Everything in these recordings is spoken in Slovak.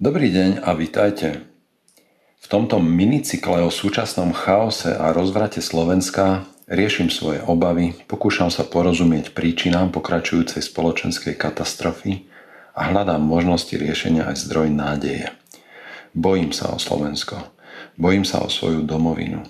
Dobrý deň a vítajte. V tomto minicykle o súčasnom chaose a rozvrate Slovenska riešim svoje obavy, pokúšam sa porozumieť príčinám pokračujúcej spoločenskej katastrofy a hľadám možnosti riešenia aj zdroj nádeje. Bojím sa o Slovensko. Bojím sa o svoju domovinu.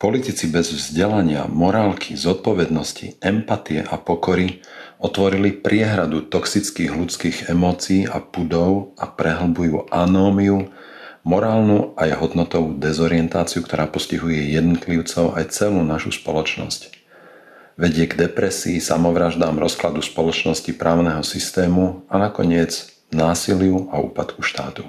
Politici bez vzdelania, morálky, zodpovednosti, empatie a pokory otvorili priehradu toxických ľudských emócií a pudov a prehlbujú anómiu, morálnu aj hodnotovú dezorientáciu, ktorá postihuje jednotlivcov aj celú našu spoločnosť. Vedie k depresii, samovraždám, rozkladu spoločnosti právneho systému a nakoniec násiliu a úpadku štátu.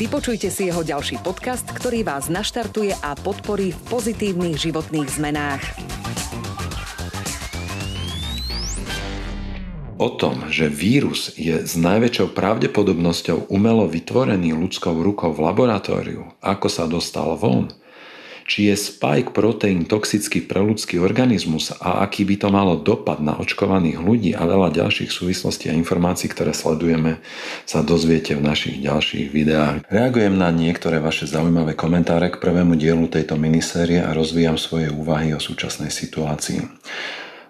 Vypočujte si jeho ďalší podcast, ktorý vás naštartuje a podporí v pozitívnych životných zmenách. O tom, že vírus je s najväčšou pravdepodobnosťou umelo vytvorený ľudskou rukou v laboratóriu, ako sa dostal von, či je spike proteín toxický pre ľudský organizmus a aký by to malo dopad na očkovaných ľudí a veľa ďalších súvislostí a informácií, ktoré sledujeme, sa dozviete v našich ďalších videách. Reagujem na niektoré vaše zaujímavé komentáre k prvému dielu tejto minisérie a rozvíjam svoje úvahy o súčasnej situácii.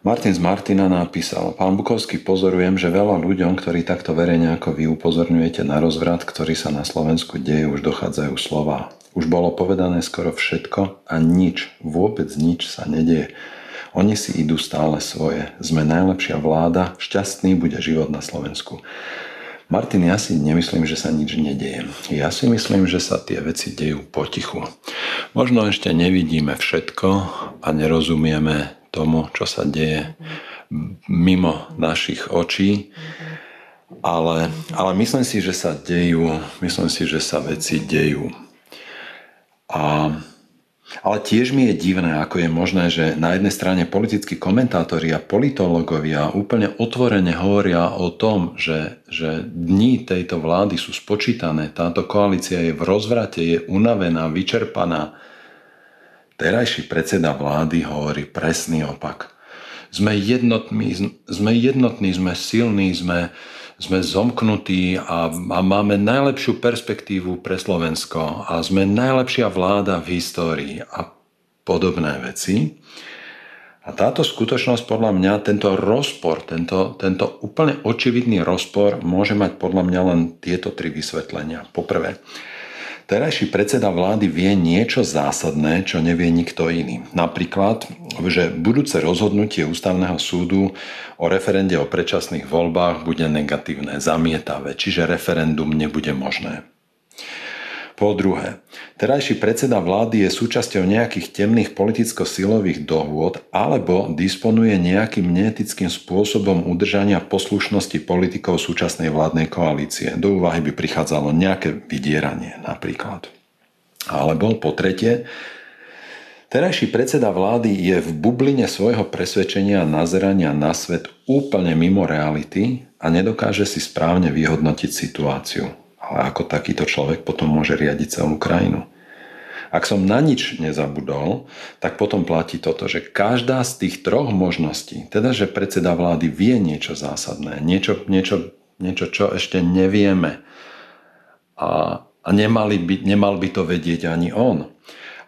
Martin z Martina napísal, pán Bukovský, pozorujem, že veľa ľuďom, ktorí takto verejne ako vy upozorňujete na rozvrat, ktorý sa na Slovensku deje, už dochádzajú slova. Už bolo povedané skoro všetko a nič, vôbec nič sa nedieje. Oni si idú stále svoje. Sme najlepšia vláda, šťastný bude život na Slovensku. Martin, ja si nemyslím, že sa nič nedieje. Ja si myslím, že sa tie veci dejú potichu. Možno ešte nevidíme všetko a nerozumieme tomu, čo sa deje mimo našich očí. Ale, ale myslím si, že sa dejú, myslím si, že sa veci dejú. A, ale tiež mi je divné, ako je možné, že na jednej strane politickí komentátori a politológovia úplne otvorene hovoria o tom, že, že dni tejto vlády sú spočítané, táto koalícia je v rozvrate, je unavená, vyčerpaná, Terajší predseda vlády hovorí presný opak. Sme jednotní, sme, jednotní, sme silní, sme, sme zomknutí a, a máme najlepšiu perspektívu pre Slovensko a sme najlepšia vláda v histórii a podobné veci. A táto skutočnosť podľa mňa, tento rozpor, tento, tento úplne očividný rozpor môže mať podľa mňa len tieto tri vysvetlenia. Poprvé, Terajší predseda vlády vie niečo zásadné, čo nevie nikto iný. Napríklad, že budúce rozhodnutie ústavného súdu o referende o predčasných voľbách bude negatívne, zamietavé, čiže referendum nebude možné. Po druhé, terajší predseda vlády je súčasťou nejakých temných politicko-silových dohôd alebo disponuje nejakým neetickým spôsobom udržania poslušnosti politikov súčasnej vládnej koalície. Do úvahy by prichádzalo nejaké vydieranie napríklad. Alebo po tretie, Terajší predseda vlády je v bubline svojho presvedčenia a nazerania na svet úplne mimo reality a nedokáže si správne vyhodnotiť situáciu ale ako takýto človek potom môže riadiť celú krajinu. Ak som na nič nezabudol, tak potom platí toto, že každá z tých troch možností, teda že predseda vlády vie niečo zásadné, niečo, niečo, niečo čo ešte nevieme a, a nemali by, nemal by to vedieť ani on,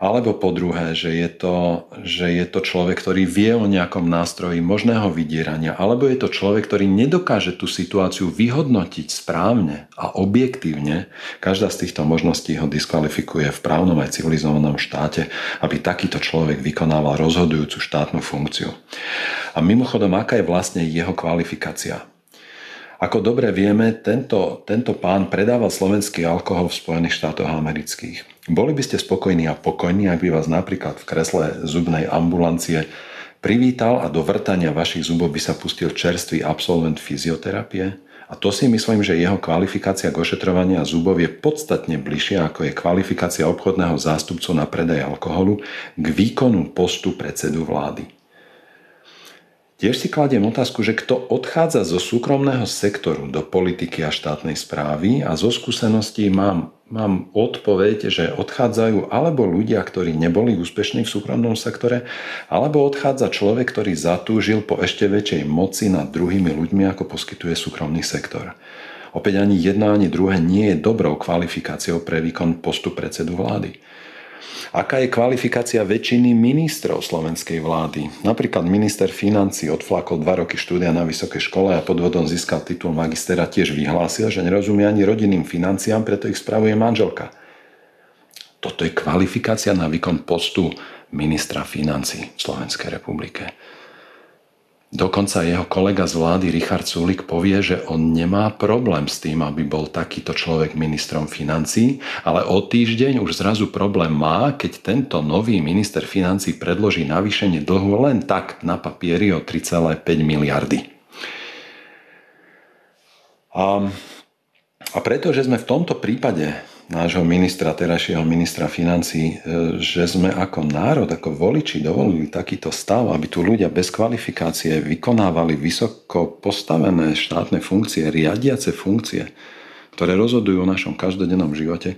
alebo po druhé, že je, to, že je to človek, ktorý vie o nejakom nástroji možného vydierania. Alebo je to človek, ktorý nedokáže tú situáciu vyhodnotiť správne a objektívne. Každá z týchto možností ho diskvalifikuje v právnom aj civilizovanom štáte, aby takýto človek vykonával rozhodujúcu štátnu funkciu. A mimochodom, aká je vlastne jeho kvalifikácia? Ako dobre vieme, tento, tento pán predával slovenský alkohol v Spojených štátoch amerických. Boli by ste spokojní a pokojní, ak by vás napríklad v kresle zubnej ambulancie privítal a do vrtania vašich zubov by sa pustil čerstvý absolvent fyzioterapie? A to si myslím, že jeho kvalifikácia k ošetrovania zubov je podstatne bližšia ako je kvalifikácia obchodného zástupcu na predaj alkoholu k výkonu postu predsedu vlády. Tiež si kladiem otázku, že kto odchádza zo súkromného sektoru do politiky a štátnej správy a zo skúseností mám, mám odpoveď, že odchádzajú alebo ľudia, ktorí neboli úspešní v súkromnom sektore, alebo odchádza človek, ktorý zatúžil po ešte väčšej moci nad druhými ľuďmi, ako poskytuje súkromný sektor. Opäť ani jedno, ani druhé nie je dobrou kvalifikáciou pre výkon postu predsedu vlády. Aká je kvalifikácia väčšiny ministrov slovenskej vlády? Napríklad minister financí odflakol dva roky štúdia na vysokej škole a podvodom získal titul magistera tiež vyhlásil, že nerozumie ani rodinným financiám, preto ich spravuje manželka. Toto je kvalifikácia na výkon postu ministra financí v Slovenskej republike. Dokonca jeho kolega z vlády Richard Sulik povie, že on nemá problém s tým, aby bol takýto človek ministrom financí, ale o týždeň už zrazu problém má, keď tento nový minister financí predloží navýšenie dlhu len tak na papieri o 3,5 miliardy. A, a pretože sme v tomto prípade nášho ministra, terajšieho ministra financí, e, že sme ako národ, ako voliči dovolili takýto stav, aby tu ľudia bez kvalifikácie vykonávali vysoko postavené štátne funkcie, riadiace funkcie, ktoré rozhodujú o našom každodennom živote,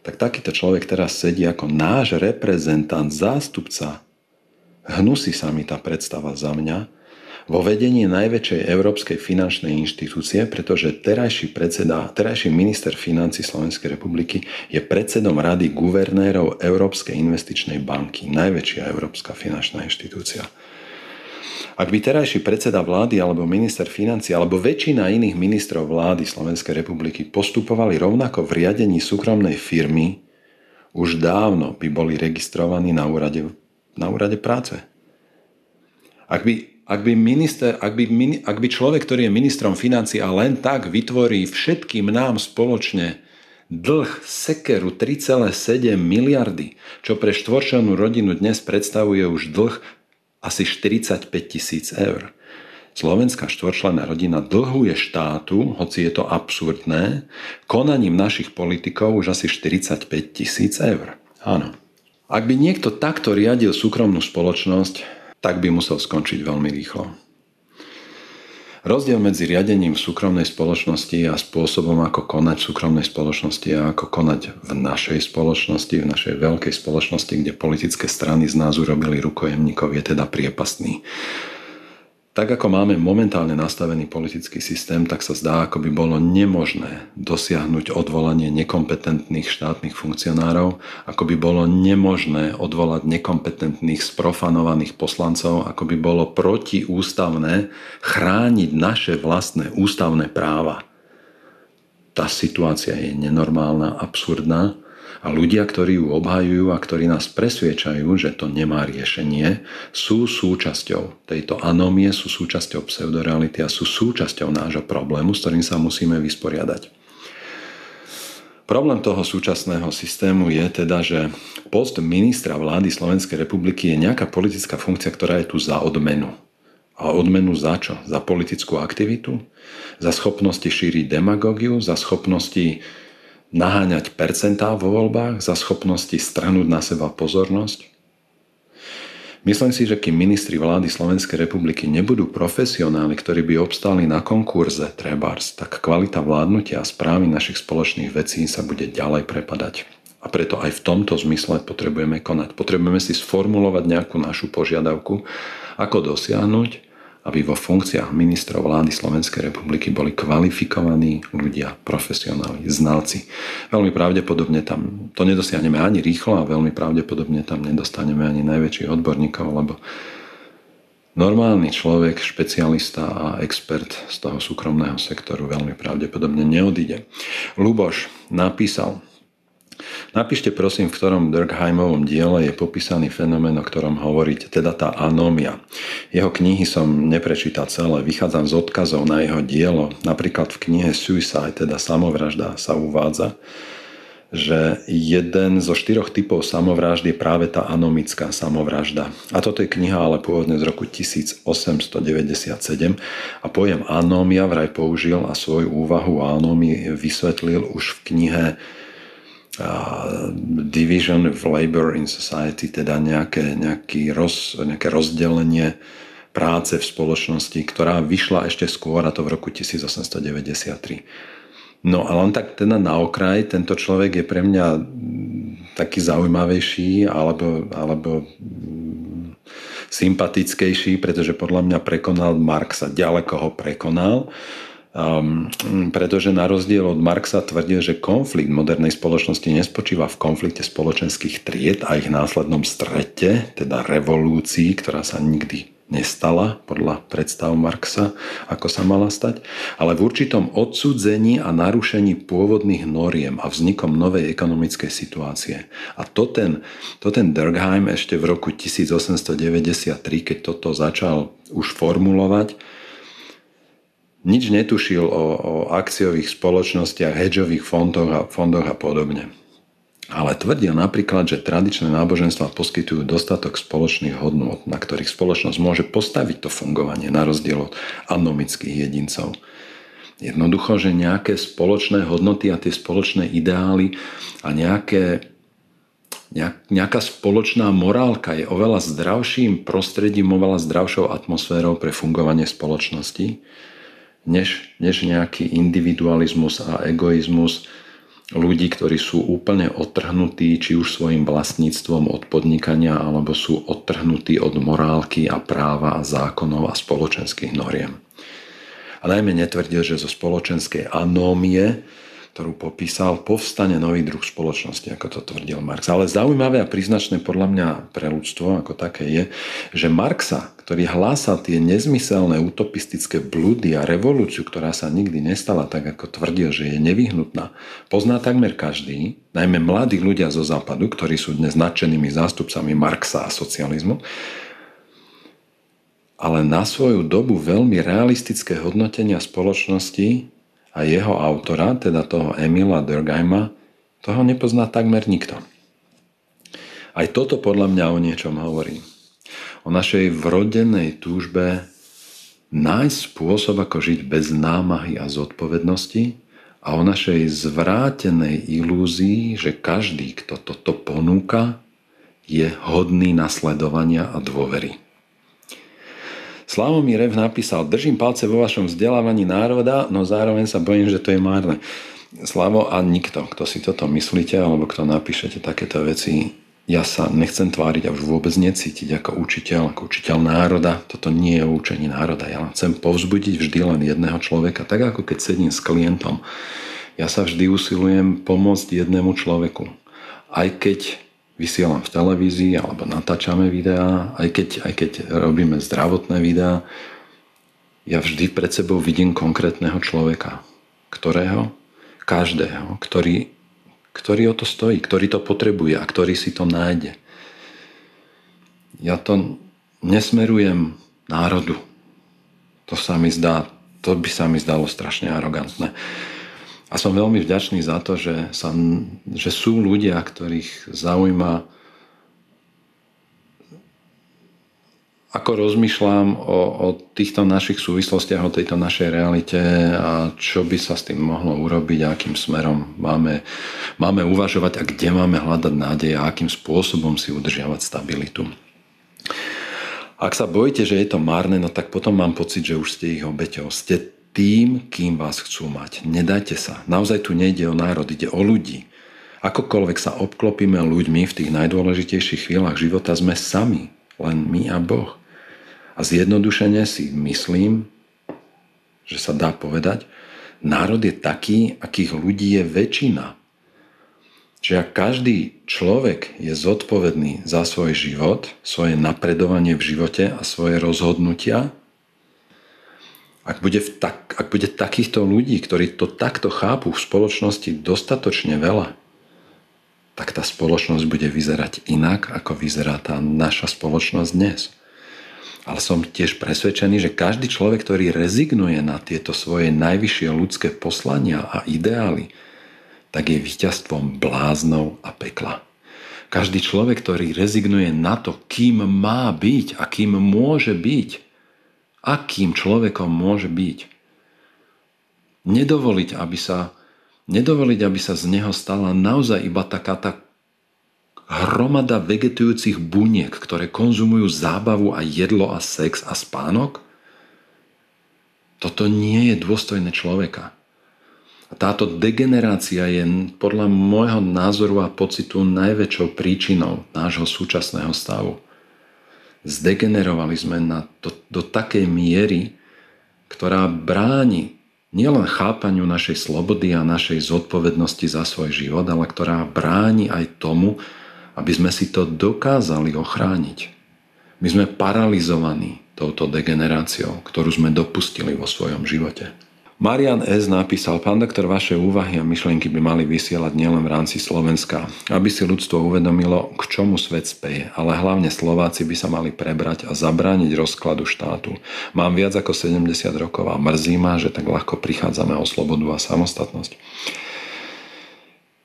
tak takýto človek teraz sedí ako náš reprezentant, zástupca. Hnusí sa mi tá predstava za mňa, vo vedení najväčšej európskej finančnej inštitúcie, pretože terajší predseda, terajší minister financí Slovenskej republiky je predsedom rady guvernérov Európskej investičnej banky, najväčšia európska finančná inštitúcia. Ak by terajší predseda vlády alebo minister financí alebo väčšina iných ministrov vlády Slovenskej republiky postupovali rovnako v riadení súkromnej firmy, už dávno by boli registrovaní na úrade, na úrade práce. Ak by ak by, minister, ak, by, ak by človek, ktorý je ministrom financí a len tak vytvorí všetkým nám spoločne dlh sekeru 3,7 miliardy, čo pre štvorčlenú rodinu dnes predstavuje už dlh asi 45 tisíc eur. Slovenská štvorčlená rodina dlhuje štátu, hoci je to absurdné, konaním našich politikov už asi 45 tisíc eur. Áno. Ak by niekto takto riadil súkromnú spoločnosť, tak by musel skončiť veľmi rýchlo. Rozdiel medzi riadením v súkromnej spoločnosti a spôsobom, ako konať v súkromnej spoločnosti a ako konať v našej spoločnosti, v našej veľkej spoločnosti, kde politické strany z nás urobili rukojemníkov, je teda priepastný. Tak ako máme momentálne nastavený politický systém, tak sa zdá, ako by bolo nemožné dosiahnuť odvolanie nekompetentných štátnych funkcionárov, ako by bolo nemožné odvolať nekompetentných sprofanovaných poslancov, ako by bolo protiústavné chrániť naše vlastné ústavné práva. Tá situácia je nenormálna, absurdná a ľudia, ktorí ju obhajujú a ktorí nás presviečajú, že to nemá riešenie, sú súčasťou tejto anómie, sú súčasťou pseudoreality a sú súčasťou nášho problému, s ktorým sa musíme vysporiadať. Problém toho súčasného systému je teda, že post ministra vlády Slovenskej republiky je nejaká politická funkcia, ktorá je tu za odmenu. A odmenu za čo? Za politickú aktivitu? Za schopnosti šíriť demagógiu? Za schopnosti naháňať percentá vo voľbách za schopnosti strhnúť na seba pozornosť? Myslím si, že kým ministri vlády Slovenskej republiky nebudú profesionáli, ktorí by obstáli na konkurze trebárs, tak kvalita vládnutia a správy našich spoločných vecí sa bude ďalej prepadať. A preto aj v tomto zmysle potrebujeme konať. Potrebujeme si sformulovať nejakú našu požiadavku, ako dosiahnuť, aby vo funkciách ministrov vlády Slovenskej republiky boli kvalifikovaní ľudia, profesionáli, znalci. Veľmi pravdepodobne tam to nedosiahneme ani rýchlo a veľmi pravdepodobne tam nedostaneme ani najväčších odborníkov, lebo normálny človek, špecialista a expert z toho súkromného sektoru veľmi pravdepodobne neodíde. Luboš napísal, Napíšte prosím, v ktorom Durkheimovom diele je popísaný fenomén, o ktorom hovoríte, teda tá anómia. Jeho knihy som neprečítal celé, vychádzam z odkazov na jeho dielo. Napríklad v knihe Suicide, teda samovražda, sa uvádza, že jeden zo štyroch typov samovrážd je práve tá anomická samovražda. A toto je kniha ale pôvodne z roku 1897 a pojem anómia vraj použil a svoju úvahu o anómii vysvetlil už v knihe Division of Labor in Society, teda nejaké, nejaký roz, nejaké rozdelenie práce v spoločnosti, ktorá vyšla ešte skôr, a to v roku 1893. No a len tak teda na okraj, tento človek je pre mňa taký zaujímavejší alebo, alebo sympatickejší, pretože podľa mňa prekonal Marxa, ďaleko ho prekonal. Um, pretože na rozdiel od Marxa tvrdil, že konflikt modernej spoločnosti nespočíva v konflikte spoločenských tried a ich následnom strete, teda revolúcii, ktorá sa nikdy nestala podľa predstav Marxa, ako sa mala stať, ale v určitom odsudzení a narušení pôvodných noriem a vznikom novej ekonomickej situácie. A to ten, to ten Durkheim ešte v roku 1893, keď toto začal už formulovať, nič netušil o, o akciových spoločnostiach, hedžových fondoch a, fondoch a podobne ale tvrdil napríklad, že tradičné náboženstva poskytujú dostatok spoločných hodnôt, na ktorých spoločnosť môže postaviť to fungovanie na rozdiel od anomických jedincov. Jednoducho, že nejaké spoločné hodnoty a tie spoločné ideály a nejaké, nejaká spoločná morálka je oveľa zdravším prostredím, oveľa zdravšou atmosférou pre fungovanie spoločnosti, než, než nejaký individualizmus a egoizmus, ľudí, ktorí sú úplne odtrhnutí či už svojim vlastníctvom od podnikania, alebo sú odtrhnutí od morálky a práva a zákonov a spoločenských noriem. A najmä netvrdil, že zo spoločenskej anómie ktorú popísal, povstane nový druh spoločnosti, ako to tvrdil Marx. Ale zaujímavé a príznačné podľa mňa pre ľudstvo ako také je, že Marxa, ktorý hlásal tie nezmyselné utopistické blúdy a revolúciu, ktorá sa nikdy nestala tak, ako tvrdil, že je nevyhnutná, pozná takmer každý, najmä mladí ľudia zo západu, ktorí sú dnes nadšenými zástupcami Marxa a socializmu, ale na svoju dobu veľmi realistické hodnotenia spoločnosti a jeho autora, teda toho Emila Durkheima, toho nepozná takmer nikto. Aj toto podľa mňa o niečom hovorí. O našej vrodenej túžbe nájsť spôsob, ako žiť bez námahy a zodpovednosti a o našej zvrátenej ilúzii, že každý, kto toto ponúka, je hodný nasledovania a dôvery. Slavomír Rev napísal, držím palce vo vašom vzdelávaní národa, no zároveň sa bojím, že to je márne. Slavo a nikto, kto si toto myslíte, alebo kto napíšete takéto veci, ja sa nechcem tváriť a vôbec necítiť ako učiteľ, ako učiteľ národa. Toto nie je učenie národa. Ja chcem povzbudiť vždy len jedného človeka, tak ako keď sedím s klientom. Ja sa vždy usilujem pomôcť jednému človeku. Aj keď vysielam v televízii alebo natáčame videá, aj keď, aj keď robíme zdravotné videá, ja vždy pred sebou vidím konkrétneho človeka, ktorého, každého, ktorý, ktorý o to stojí, ktorý to potrebuje a ktorý si to nájde. Ja to nesmerujem národu. To sa mi zdá, to by sa mi zdalo strašne arogantné. A som veľmi vďačný za to, že, sa, že sú ľudia, ktorých zaujíma, ako rozmýšľam o, o týchto našich súvislostiach, o tejto našej realite a čo by sa s tým mohlo urobiť akým smerom máme, máme uvažovať a kde máme hľadať nádej a akým spôsobom si udržiavať stabilitu. Ak sa bojíte, že je to márne, no tak potom mám pocit, že už ste ich obeťou. Ste tým, kým vás chcú mať. Nedajte sa. Naozaj tu nejde o národ, ide o ľudí. Akokoľvek sa obklopíme ľuďmi v tých najdôležitejších chvíľach života, sme sami, len my a Boh. A zjednodušene si myslím, že sa dá povedať, národ je taký, akých ľudí je väčšina. Čiže ak každý človek je zodpovedný za svoj život, svoje napredovanie v živote a svoje rozhodnutia, ak bude, v tak, ak bude takýchto ľudí, ktorí to takto chápu v spoločnosti dostatočne veľa, tak tá spoločnosť bude vyzerať inak, ako vyzerá tá naša spoločnosť dnes. Ale som tiež presvedčený, že každý človek, ktorý rezignuje na tieto svoje najvyššie ľudské poslania a ideály, tak je víťazstvom bláznov a pekla. Každý človek, ktorý rezignuje na to, kým má byť a kým môže byť, akým človekom môže byť, nedovoliť, aby sa, nedovoliť, aby sa z neho stala naozaj iba taká tá hromada vegetujúcich buniek, ktoré konzumujú zábavu a jedlo a sex a spánok, toto nie je dôstojné človeka. A táto degenerácia je podľa môjho názoru a pocitu najväčšou príčinou nášho súčasného stavu. Zdegenerovali sme na to, do takej miery, ktorá bráni nielen chápaniu našej slobody a našej zodpovednosti za svoj život, ale ktorá bráni aj tomu, aby sme si to dokázali ochrániť. My sme paralizovaní touto degeneráciou, ktorú sme dopustili vo svojom živote. Marian S. napísal, pán doktor, vaše úvahy a myšlienky by mali vysielať nielen v rámci Slovenska, aby si ľudstvo uvedomilo, k čomu svet speje, ale hlavne Slováci by sa mali prebrať a zabrániť rozkladu štátu. Mám viac ako 70 rokov a mrzí ma, že tak ľahko prichádzame o slobodu a samostatnosť.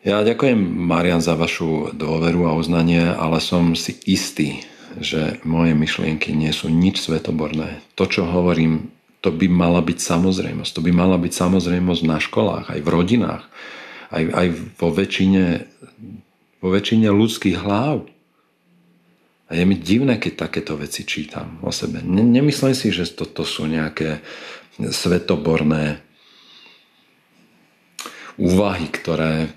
Ja ďakujem, Marian, za vašu dôveru a uznanie, ale som si istý, že moje myšlienky nie sú nič svetoborné. To, čo hovorím, to by mala byť samozrejmosť. To by mala byť samozrejmosť na školách, aj v rodinách, aj, aj vo, väčšine, vo väčšine ľudských hlav. A je mi divné, keď takéto veci čítam o sebe. Nemyslím si, že toto sú nejaké svetoborné úvahy, ktoré,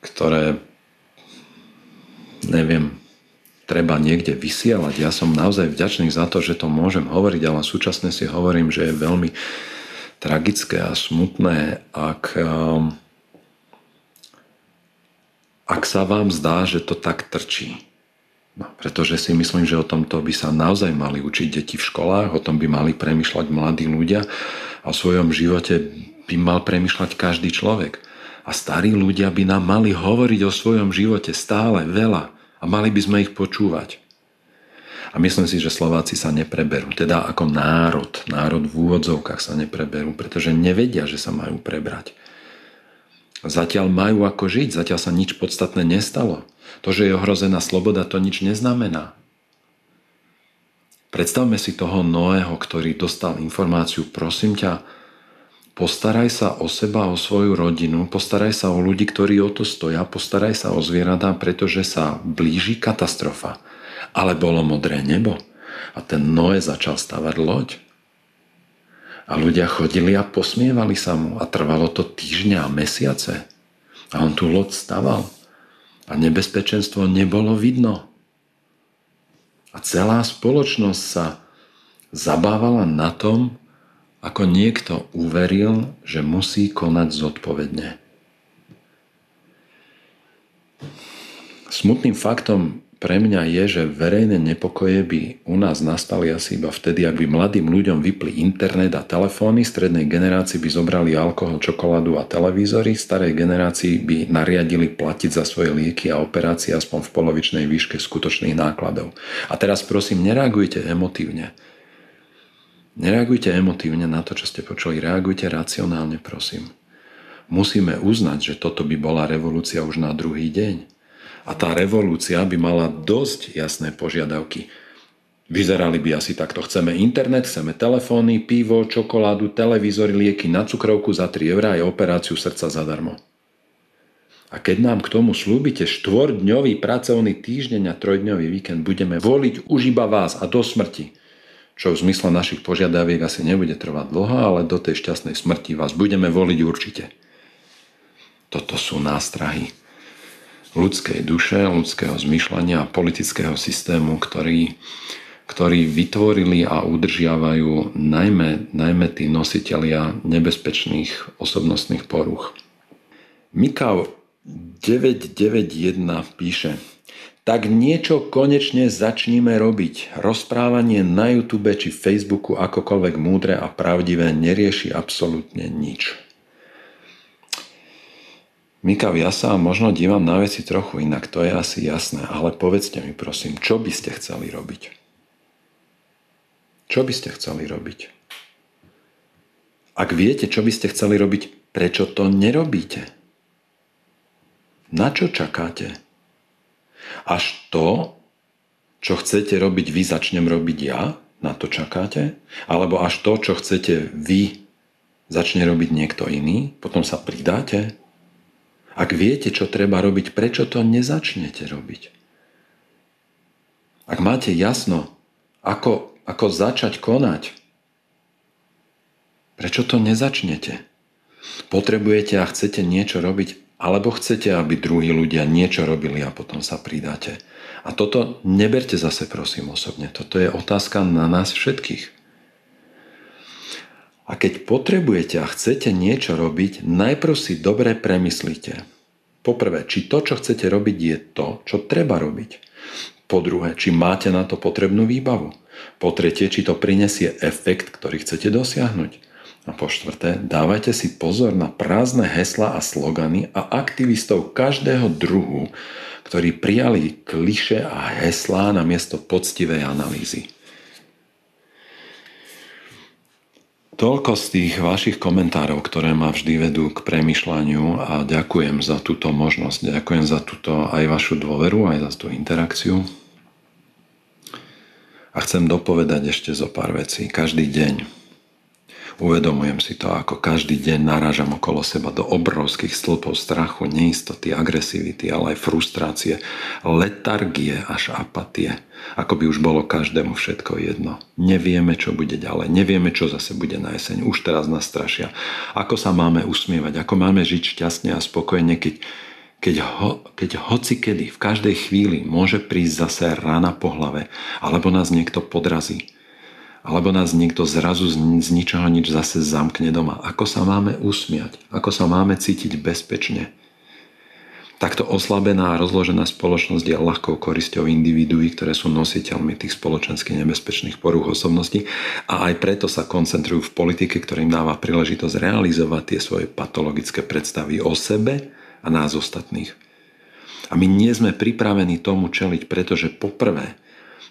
ktoré neviem, treba niekde vysielať. Ja som naozaj vďačný za to, že to môžem hovoriť, ale súčasne si hovorím, že je veľmi tragické a smutné, ak, um, ak sa vám zdá, že to tak trčí. No, pretože si myslím, že o tomto by sa naozaj mali učiť deti v školách, o tom by mali premyšľať mladí ľudia a o svojom živote by mal premyšľať každý človek. A starí ľudia by nám mali hovoriť o svojom živote stále veľa, a mali by sme ich počúvať. A myslím si, že Slováci sa nepreberú. Teda ako národ, národ v úvodzovkách sa nepreberú, pretože nevedia, že sa majú prebrať. Zatiaľ majú ako žiť, zatiaľ sa nič podstatné nestalo. To, že je ohrozená sloboda, to nič neznamená. Predstavme si toho Noého, ktorý dostal informáciu, prosím ťa, Postaraj sa o seba, o svoju rodinu, postaraj sa o ľudí, ktorí o to stoja, postaraj sa o zvieratá, pretože sa blíži katastrofa. Ale bolo modré nebo a ten Noé začal stavať loď. A ľudia chodili a posmievali sa mu a trvalo to týždňa a mesiace. A on tú loď staval. A nebezpečenstvo nebolo vidno. A celá spoločnosť sa zabávala na tom, ako niekto uveril, že musí konať zodpovedne. Smutným faktom pre mňa je, že verejné nepokoje by u nás nastali asi iba vtedy, ak by mladým ľuďom vypli internet a telefóny, strednej generácii by zobrali alkohol, čokoládu a televízory, starej generácii by nariadili platiť za svoje lieky a operácie aspoň v polovičnej výške skutočných nákladov. A teraz prosím, nereagujte emotívne. Nereagujte emotívne na to, čo ste počuli, reagujte racionálne, prosím. Musíme uznať, že toto by bola revolúcia už na druhý deň. A tá revolúcia by mala dosť jasné požiadavky. Vyzerali by asi takto. Chceme internet, chceme telefóny, pivo, čokoládu, televízory, lieky na cukrovku za 3 eurá a operáciu srdca zadarmo. A keď nám k tomu slúbite štvordňový pracovný týždeň a trojdňový víkend, budeme voliť už iba vás a do smrti čo v zmysle našich požiadaviek asi nebude trvať dlho, ale do tej šťastnej smrti vás budeme voliť určite. Toto sú nástrahy ľudskej duše, ľudského zmyšľania a politického systému, ktorý, ktorý vytvorili a udržiavajú najmä, najmä tí nositelia nebezpečných osobnostných poruch. Mikau 991 píše, tak niečo konečne začníme robiť. Rozprávanie na YouTube či Facebooku akokoľvek múdre a pravdivé nerieši absolútne nič. Mikav, ja sa možno dívam na veci trochu inak, to je asi jasné, ale povedzte mi prosím, čo by ste chceli robiť? Čo by ste chceli robiť? Ak viete, čo by ste chceli robiť, prečo to nerobíte? Na čo čakáte? Až to, čo chcete robiť vy, začnem robiť ja? Na to čakáte? Alebo až to, čo chcete vy, začne robiť niekto iný? Potom sa pridáte? Ak viete, čo treba robiť, prečo to nezačnete robiť? Ak máte jasno, ako, ako začať konať, prečo to nezačnete? Potrebujete a chcete niečo robiť, alebo chcete, aby druhí ľudia niečo robili a potom sa pridáte. A toto neberte zase prosím osobne. Toto je otázka na nás všetkých. A keď potrebujete a chcete niečo robiť, najprv si dobre premyslíte. Poprvé, či to, čo chcete robiť, je to, čo treba robiť. Po druhé, či máte na to potrebnú výbavu. Po tretie, či to prinesie efekt, ktorý chcete dosiahnuť. A po štvrté, dávajte si pozor na prázdne hesla a slogany a aktivistov každého druhu, ktorí prijali kliše a heslá na miesto poctivej analýzy. Toľko z tých vašich komentárov, ktoré ma vždy vedú k premyšľaniu a ďakujem za túto možnosť, ďakujem za túto aj vašu dôveru, aj za tú interakciu. A chcem dopovedať ešte zo pár vecí. Každý deň Uvedomujem si to, ako každý deň narážam okolo seba do obrovských stĺpov strachu, neistoty, agresivity, ale aj frustrácie, letargie až apatie. Ako by už bolo každému všetko jedno. Nevieme, čo bude ďalej. Nevieme, čo zase bude na jeseň. Už teraz nás strašia. Ako sa máme usmievať, ako máme žiť šťastne a spokojne, keď, keď, ho, keď hoci kedy, v každej chvíli môže prísť zase rána po hlave, alebo nás niekto podrazí alebo nás niekto zrazu z, ničoho nič zase zamkne doma. Ako sa máme usmiať? Ako sa máme cítiť bezpečne? Takto oslabená a rozložená spoločnosť je ľahkou korisťou individuí, ktoré sú nositeľmi tých spoločensky nebezpečných porúch osobností a aj preto sa koncentrujú v politike, ktorým dáva príležitosť realizovať tie svoje patologické predstavy o sebe a nás ostatných. A my nie sme pripravení tomu čeliť, pretože poprvé,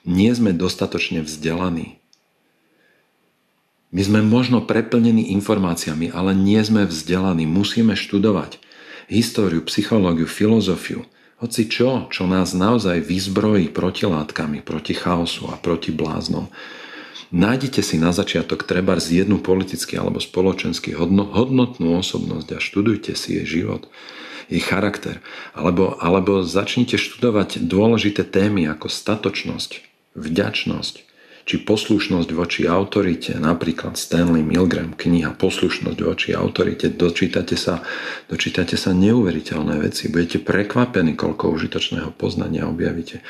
nie sme dostatočne vzdelaní my sme možno preplnení informáciami, ale nie sme vzdelaní. Musíme študovať históriu, psychológiu, filozofiu. Hoci čo, čo nás naozaj vyzbrojí protilátkami, proti chaosu a proti bláznom. Nájdite si na začiatok treba z jednu politicky alebo spoločensky hodnotnú osobnosť a študujte si jej život, jej charakter. Alebo, alebo začnite študovať dôležité témy ako statočnosť, vďačnosť, či poslušnosť voči autorite, napríklad Stanley Milgram, kniha Poslušnosť voči autorite, dočítate sa, dočítate sa neuveriteľné veci, budete prekvapení, koľko užitočného poznania objavíte.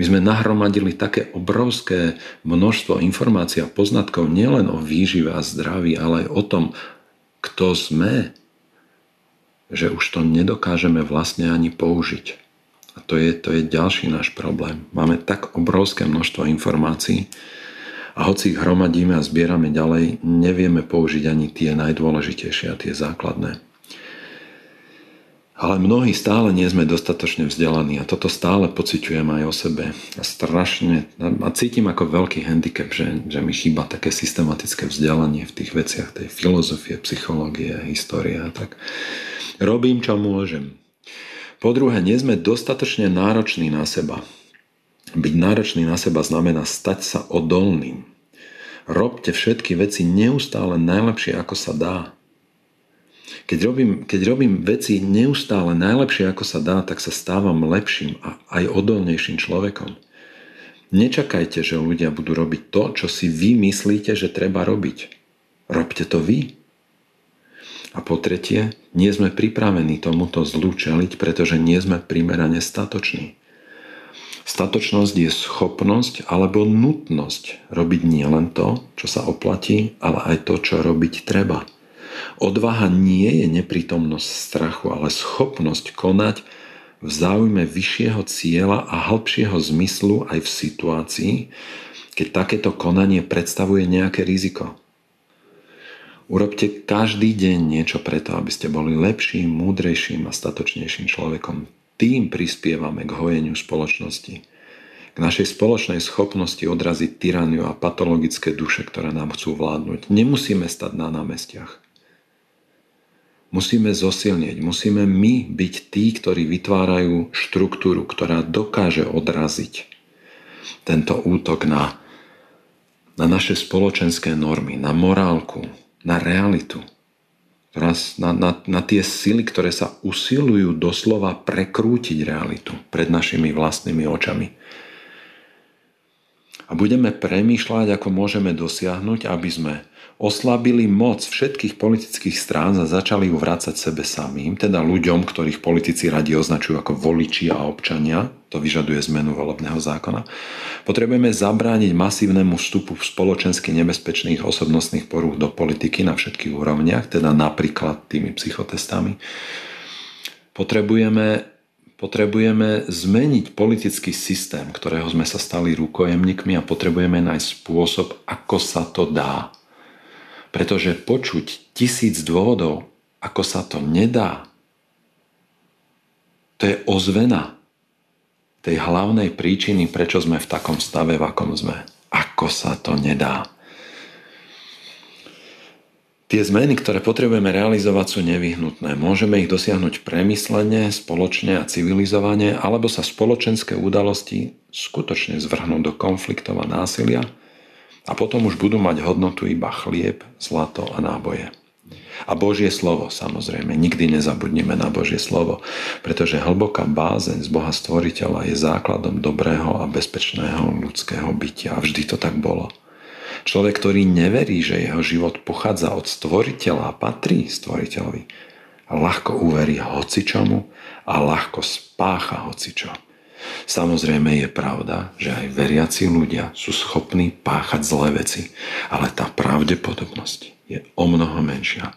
My sme nahromadili také obrovské množstvo informácií a poznatkov nielen o výžive a zdraví, ale aj o tom, kto sme, že už to nedokážeme vlastne ani použiť. A to je, to je ďalší náš problém. Máme tak obrovské množstvo informácií a hoci ich hromadíme a zbierame ďalej, nevieme použiť ani tie najdôležitejšie a tie základné. Ale mnohí stále nie sme dostatočne vzdelaní a toto stále pociťujem aj o sebe. A strašne, a cítim ako veľký handicap, že, že mi chýba také systematické vzdelanie v tých veciach tej filozofie, psychológie, histórie a tak. Robím, čo môžem. Po druhé, nie sme dostatočne nároční na seba. Byť náročný na seba znamená stať sa odolným. Robte všetky veci neustále najlepšie, ako sa dá. Keď robím, keď robím veci neustále najlepšie, ako sa dá, tak sa stávam lepším a aj odolnejším človekom. Nečakajte, že ľudia budú robiť to, čo si vy myslíte, že treba robiť. Robte to vy. A po tretie, nie sme pripravení tomuto zlu čeliť, pretože nie sme primerane statoční. Statočnosť je schopnosť alebo nutnosť robiť nielen to, čo sa oplatí, ale aj to, čo robiť treba. Odvaha nie je neprítomnosť strachu, ale schopnosť konať v záujme vyššieho cieľa a hĺbšieho zmyslu aj v situácii, keď takéto konanie predstavuje nejaké riziko. Urobte každý deň niečo preto, aby ste boli lepším, múdrejším a statočnejším človekom. Tým prispievame k hojeniu spoločnosti. K našej spoločnej schopnosti odraziť tyraniu a patologické duše, ktoré nám chcú vládnuť. Nemusíme stať na námestiach. musíme zosilnieť, musíme my byť tí, ktorí vytvárajú štruktúru, ktorá dokáže odraziť tento útok na, na naše spoločenské normy, na morálku, na realitu, na, na, na tie sily, ktoré sa usilujú doslova prekrútiť realitu pred našimi vlastnými očami. A budeme premýšľať, ako môžeme dosiahnuť, aby sme oslabili moc všetkých politických strán a začali ju vrácať sebe samým, teda ľuďom, ktorých politici radi označujú ako voliči a občania, to vyžaduje zmenu volebného zákona. Potrebujeme zabrániť masívnemu vstupu spoločensky nebezpečných osobnostných porúch do politiky na všetkých úrovniach, teda napríklad tými psychotestami. Potrebujeme potrebujeme zmeniť politický systém, ktorého sme sa stali rukojemníkmi a potrebujeme nájsť spôsob, ako sa to dá. Pretože počuť tisíc dôvodov, ako sa to nedá, to je ozvena tej hlavnej príčiny, prečo sme v takom stave, v akom sme. Ako sa to nedá. Tie zmeny, ktoré potrebujeme realizovať, sú nevyhnutné. Môžeme ich dosiahnuť premyslene, spoločne a civilizovane, alebo sa spoločenské udalosti skutočne zvrhnú do konfliktov a násilia – a potom už budú mať hodnotu iba chlieb, zlato a náboje. A Božie slovo, samozrejme, nikdy nezabudnime na Božie slovo, pretože hlboká bázeň z Boha Stvoriteľa je základom dobrého a bezpečného ľudského bytia. A vždy to tak bolo. Človek, ktorý neverí, že jeho život pochádza od Stvoriteľa a patrí Stvoriteľovi, ľahko uverí hocičomu a ľahko spácha hocičo. Samozrejme je pravda, že aj veriaci ľudia sú schopní páchať zlé veci, ale tá pravdepodobnosť je o mnoho menšia.